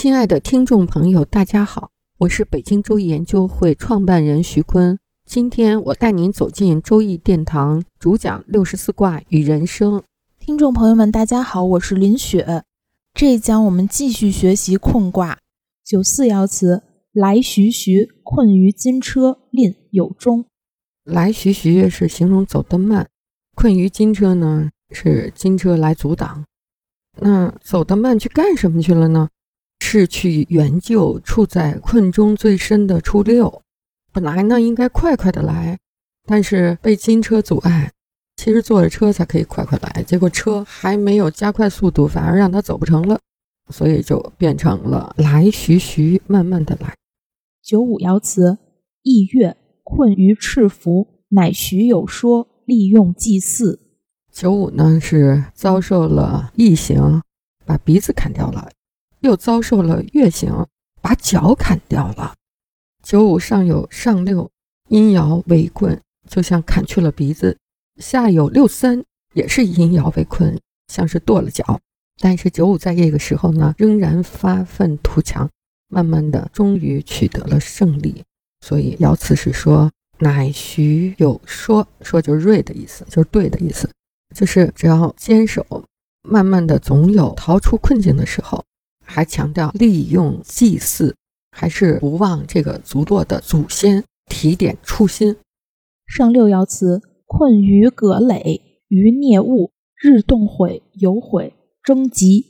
亲爱的听众朋友，大家好，我是北京周易研究会创办人徐坤。今天我带您走进周易殿堂，主讲六十四卦与人生。听众朋友们，大家好，我是林雪。这一讲我们继续学习困卦。九四爻辞：来徐徐，困于金车，吝有终。来徐徐是形容走得慢，困于金车呢是金车来阻挡。那走得慢去干什么去了呢？是去援救处在困中最深的初六。本来呢应该快快的来，但是被金车阻碍。其实坐着车才可以快快来，结果车还没有加快速度，反而让他走不成了，所以就变成了来徐徐，慢慢的来。九五爻辞：意月困于赤符，乃徐有说，利用祭祀。九五呢是遭受了异形，把鼻子砍掉了。又遭受了月刑，把脚砍掉了。九五上有上六，阴爻为棍，就像砍去了鼻子；下有六三，也是阴爻为困，像是跺了脚。但是九五在这个时候呢，仍然发愤图强，慢慢的，终于取得了胜利。所以爻辞是说：“乃徐有说，说就是锐的意思，就是对的意思，就是只要坚守，慢慢的，总有逃出困境的时候。”还强调利用祭祀，还是不忘这个族落的祖先，提点初心。上六爻辞：困于葛藟，于孽物，日动悔，有悔，征吉。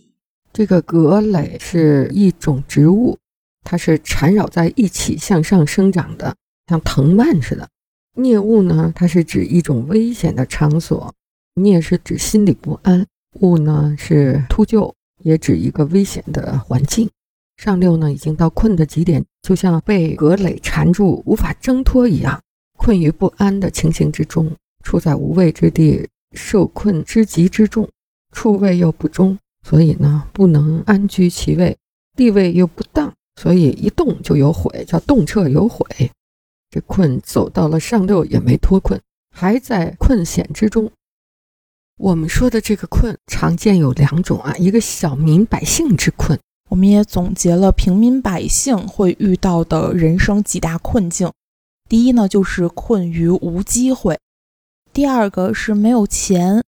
这个葛藟是一种植物，它是缠绕在一起向上生长的，像藤蔓似的。孽物呢，它是指一种危险的场所。孽是指心里不安，物呢是秃鹫。也指一个危险的环境。上六呢，已经到困的极点，就像被葛藟缠住，无法挣脱一样，困于不安的情形之中，处在无位之地，受困之极之重，处位又不中，所以呢，不能安居其位，地位又不当，所以一动就有悔，叫动彻有悔。这困走到了上六，也没脱困，还在困险之中。我们说的这个困，常见有两种啊，一个小民百姓之困，我们也总结了平民百姓会遇到的人生几大困境。第一呢，就是困于无机会；第二个是没有钱；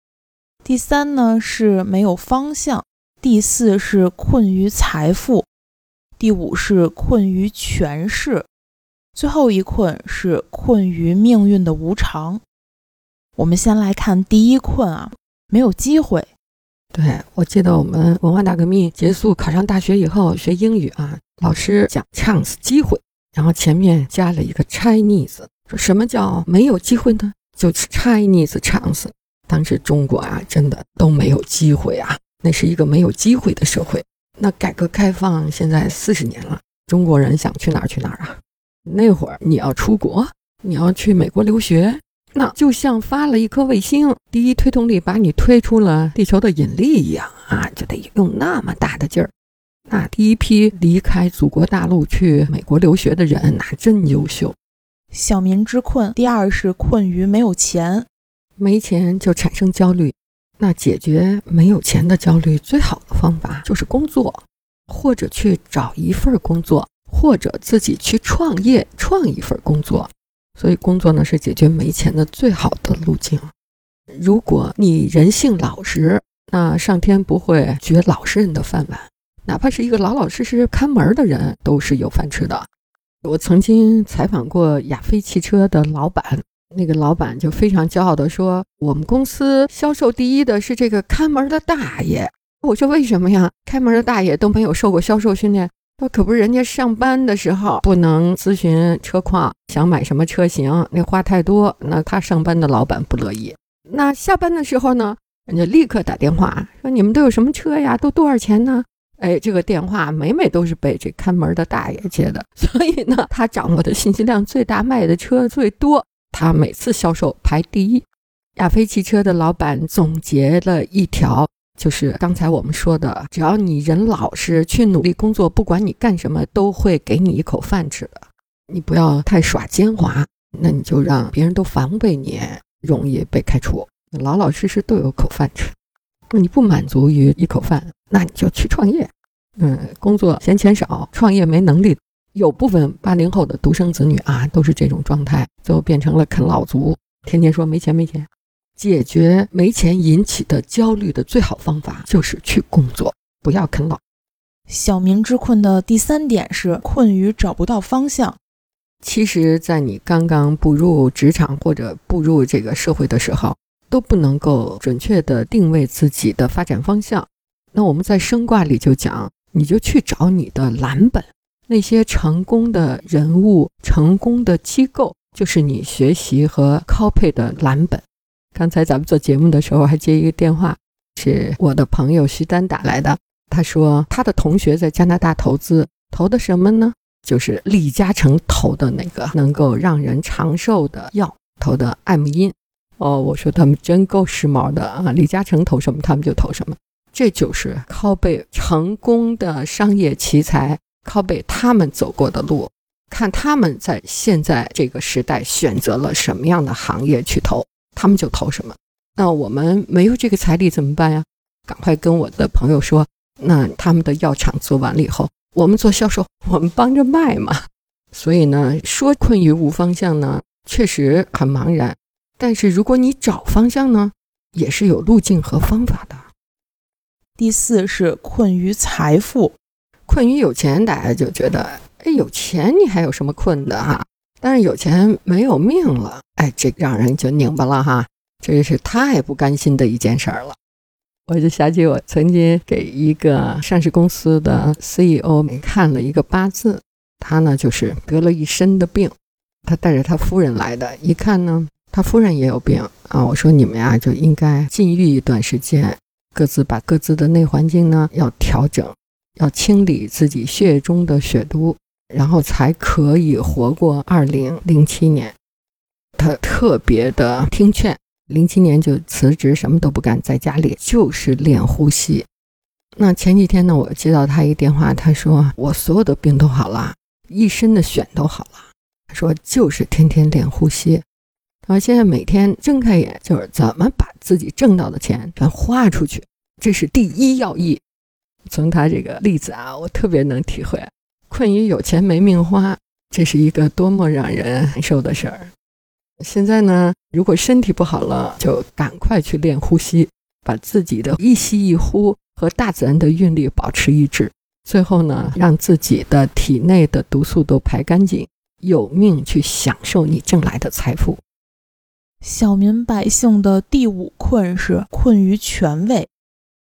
第三呢是没有方向；第四是困于财富；第五是困于权势；最后一困是困于命运的无常。我们先来看第一困啊，没有机会。对我记得我们文化大革命结束，考上大学以后学英语啊，老师讲 chance 机会，然后前面加了一个 Chinese，说什么叫没有机会呢？就是 Chinese chance。当时中国啊，真的都没有机会啊，那是一个没有机会的社会。那改革开放现在四十年了，中国人想去哪儿去哪儿啊？那会儿你要出国，你要去美国留学。那就像发了一颗卫星，第一推动力把你推出了地球的引力一样啊，就得用那么大的劲儿。那第一批离开祖国大陆去美国留学的人，那真优秀。小民之困，第二是困于没有钱，没钱就产生焦虑。那解决没有钱的焦虑，最好的方法就是工作，或者去找一份工作，或者自己去创业，创一份工作。所以工作呢是解决没钱的最好的路径。如果你人性老实，那上天不会绝老实人的饭碗，哪怕是一个老老实实看门的人，都是有饭吃的。我曾经采访过亚飞汽车的老板，那个老板就非常骄傲地说：“我们公司销售第一的是这个看门的大爷。”我说：“为什么呀？开门的大爷都没有受过销售训练。”那可不是人家上班的时候不能咨询车况，想买什么车型，那话太多。那他上班的老板不乐意。那下班的时候呢，人家立刻打电话说：“你们都有什么车呀？都多少钱呢？哎，这个电话每每都是被这看门的大爷接的，所以呢，他掌握的信息量最大，卖的车最多，他每次销售排第一。亚飞汽车的老板总结了一条，就是刚才我们说的，只要你人老实，去努力工作，不管你干什么，都会给你一口饭吃的。你不要太耍奸猾，那你就让别人都防备你，容易被开除。老老实实都有口饭吃。你不满足于一口饭，那你就去创业。嗯，工作嫌钱少，创业没能力。有部分八零后的独生子女啊，都是这种状态，最后变成了啃老族，天天说没钱没钱。解决没钱引起的焦虑的最好方法就是去工作，不要啃老。小明之困的第三点是困于找不到方向。其实，在你刚刚步入职场或者步入这个社会的时候，都不能够准确的定位自己的发展方向。那我们在生卦里就讲，你就去找你的蓝本，那些成功的人物、成功的机构，就是你学习和 copy 的蓝本。刚才咱们做节目的时候，还接一个电话，是我的朋友徐丹打来的。他说他的同学在加拿大投资，投的什么呢？就是李嘉诚投的那个能够让人长寿的药，投的艾姆因。哦，我说他们真够时髦的啊！李嘉诚投什么，他们就投什么。这就是靠背成功的商业奇才，靠背他们走过的路，看他们在现在这个时代选择了什么样的行业去投。他们就投什么？那我们没有这个财力怎么办呀？赶快跟我的朋友说，那他们的药厂做完了以后，我们做销售，我们帮着卖嘛。所以呢，说困于无方向呢，确实很茫然。但是如果你找方向呢，也是有路径和方法的。第四是困于财富，困于有钱，大家就觉得，哎，有钱你还有什么困的哈？但是有钱没有命了，哎，这让人就拧巴了哈，这是太不甘心的一件事儿了。我就想起我曾经给一个上市公司的 CEO 看了一个八字，他呢就是得了一身的病，他带着他夫人来的，一看呢，他夫人也有病啊。我说你们呀就应该禁欲一段时间，各自把各自的内环境呢要调整，要清理自己血液中的血毒。然后才可以活过二零零七年，他特别的听劝，零七年就辞职，什么都不干，在家里就是练呼吸。那前几天呢，我接到他一电话，他说我所有的病都好了，一身的癣都好了。他说就是天天练呼吸，他说现在每天睁开眼就是怎么把自己挣到的钱全花出去，这是第一要义。从他这个例子啊，我特别能体会。困于有钱没命花，这是一个多么让人难受的事儿。现在呢，如果身体不好了，就赶快去练呼吸，把自己的一吸一呼和大自然的韵律保持一致。最后呢，让自己的体内的毒素都排干净，有命去享受你挣来的财富。小民百姓的第五困是困于权位。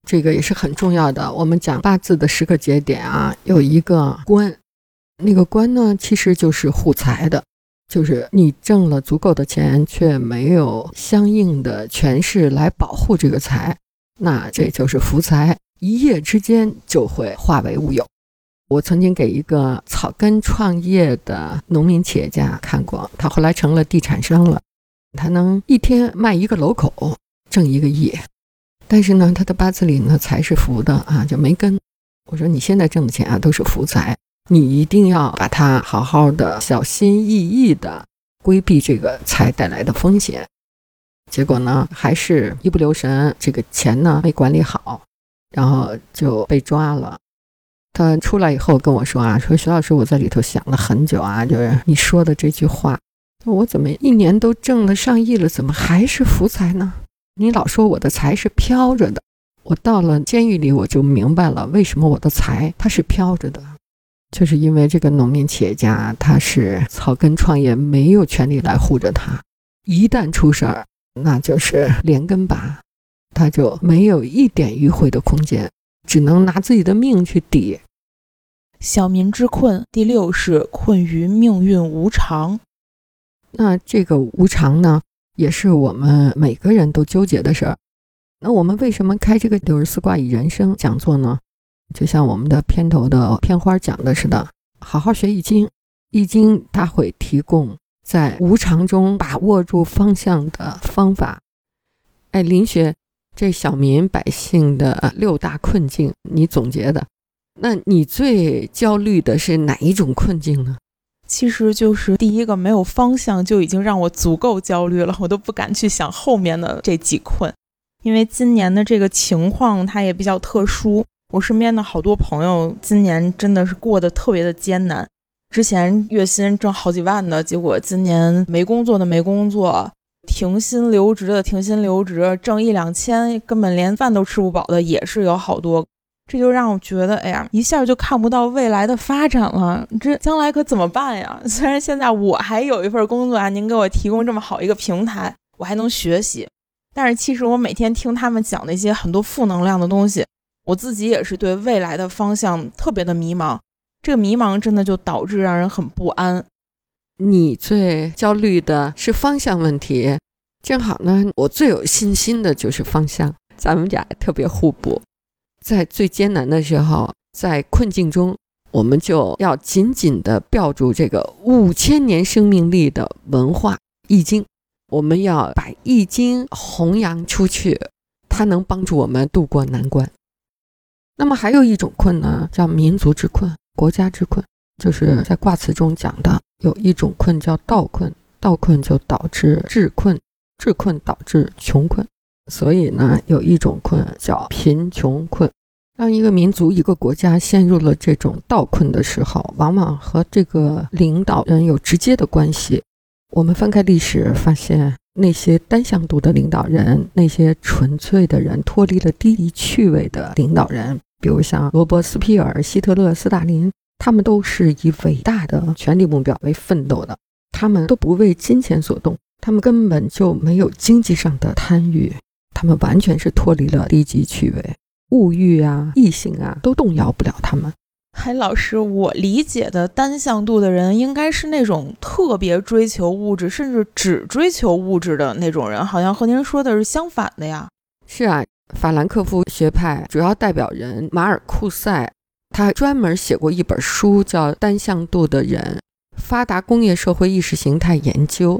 这个也是很重要的。我们讲八字的十个节点啊，有一个官，那个官呢，其实就是护财的，就是你挣了足够的钱，却没有相应的权势来保护这个财，那这就是福财，一夜之间就会化为乌有。我曾经给一个草根创业的农民企业家看过，他后来成了地产商了，他能一天卖一个楼口，挣一个亿。但是呢，他的八字里呢财是福的啊，就没根。我说你现在挣的钱啊都是福财，你一定要把它好好的、小心翼翼的规避这个财带来的风险。结果呢，还是一不留神，这个钱呢没管理好，然后就被抓了。他出来以后跟我说啊，说徐老师，我在里头想了很久啊，就是你说的这句话，我怎么一年都挣了上亿了，怎么还是福财呢？你老说我的财是飘着的，我到了监狱里我就明白了，为什么我的财它是飘着的，就是因为这个农民企业家他是草根创业，没有权利来护着他，一旦出事儿，那就是连根拔，他就没有一点迂回的空间，只能拿自己的命去抵。小民之困第六是困于命运无常，那这个无常呢？也是我们每个人都纠结的事儿。那我们为什么开这个六十四卦以人生讲座呢？就像我们的片头的片花讲的似的，好好学易经，易经它会提供在无常中把握住方向的方法。哎，林学，这小民百姓的六大困境，你总结的，那你最焦虑的是哪一种困境呢？其实就是第一个没有方向就已经让我足够焦虑了，我都不敢去想后面的这几困。因为今年的这个情况它也比较特殊，我身边的好多朋友今年真的是过得特别的艰难。之前月薪挣好几万的，结果今年没工作的没工作，停薪留职的停薪留职，挣一两千根本连饭都吃不饱的也是有好多。这就让我觉得，哎呀，一下就看不到未来的发展了。这将来可怎么办呀？虽然现在我还有一份工作啊，您给我提供这么好一个平台，我还能学习，但是其实我每天听他们讲那些很多负能量的东西，我自己也是对未来的方向特别的迷茫。这个迷茫真的就导致让人很不安。你最焦虑的是方向问题，正好呢，我最有信心的就是方向，咱们俩特别互补。在最艰难的时候，在困境中，我们就要紧紧地吊住这个五千年生命力的文化《易经》，我们要把《易经》弘扬出去，它能帮助我们渡过难关。那么还有一种困呢，叫民族之困、国家之困，就是在卦辞中讲的，有一种困叫道困，道困就导致治困，治困导致穷困。所以呢，有一种困叫贫穷困。当一个民族、一个国家陷入了这种倒困的时候，往往和这个领导人有直接的关系。我们翻开历史，发现那些单向度的领导人，那些纯粹的人，脱离了低级趣味的领导人，比如像罗伯斯庇尔、希特勒、斯大林，他们都是以伟大的权力目标为奋斗的。他们都不为金钱所动，他们根本就没有经济上的贪欲。他们完全是脱离了低级趣味、物欲啊、异性啊，都动摇不了他们。嗨，老师，我理解的单向度的人，应该是那种特别追求物质，甚至只追求物质的那种人，好像和您说的是相反的呀。是啊，法兰克福学派主要代表人马尔库塞，他专门写过一本书，叫《单向度的人：发达工业社会意识形态研究》。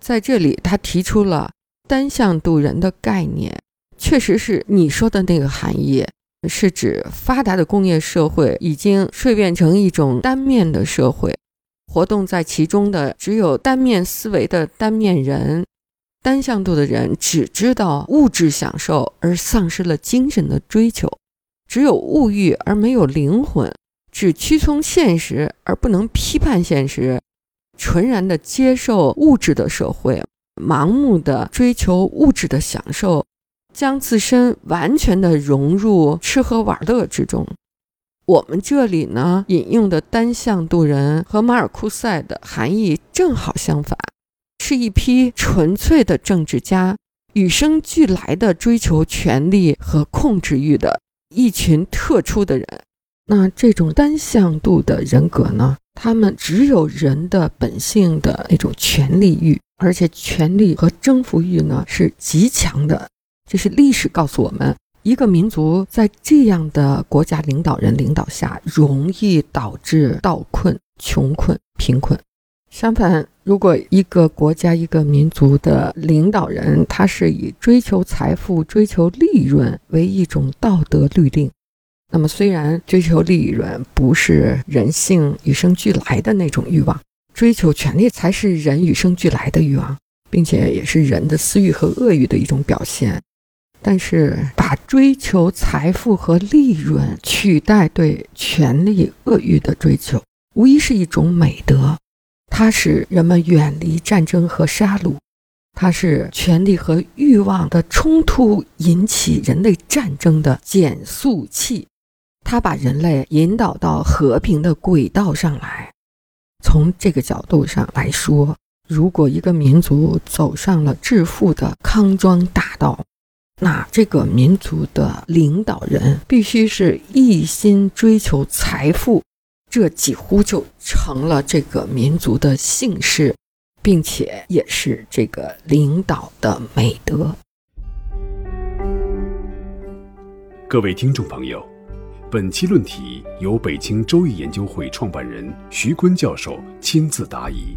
在这里，他提出了。单向度人的概念，确实是你说的那个含义，是指发达的工业社会已经蜕变成一种单面的社会，活动在其中的只有单面思维的单面人。单向度的人只知道物质享受，而丧失了精神的追求；只有物欲而没有灵魂，只屈从现实而不能批判现实，纯然的接受物质的社会。盲目的追求物质的享受，将自身完全的融入吃喝玩乐之中。我们这里呢引用的单向度人和马尔库塞的含义正好相反，是一批纯粹的政治家，与生俱来的追求权力和控制欲的一群特殊的人。那这种单向度的人格呢，他们只有人的本性的那种权力欲。而且权力和征服欲呢是极强的，这是历史告诉我们，一个民族在这样的国家领导人领导下，容易导致倒困、穷困、贫困。相反，如果一个国家、一个民族的领导人，他是以追求财富、追求利润为一种道德律令，那么虽然追求利润不是人性与生俱来的那种欲望。追求权力才是人与生俱来的欲望，并且也是人的私欲和恶欲的一种表现。但是，把追求财富和利润取代对权力恶欲的追求，无疑是一种美德。它使人们远离战争和杀戮，它是权力和欲望的冲突引起人类战争的减速器，它把人类引导到和平的轨道上来。从这个角度上来说，如果一个民族走上了致富的康庄大道，那这个民族的领导人必须是一心追求财富，这几乎就成了这个民族的姓氏，并且也是这个领导的美德。各位听众朋友。本期论题由北京周易研究会创办人徐坤教授亲自答疑。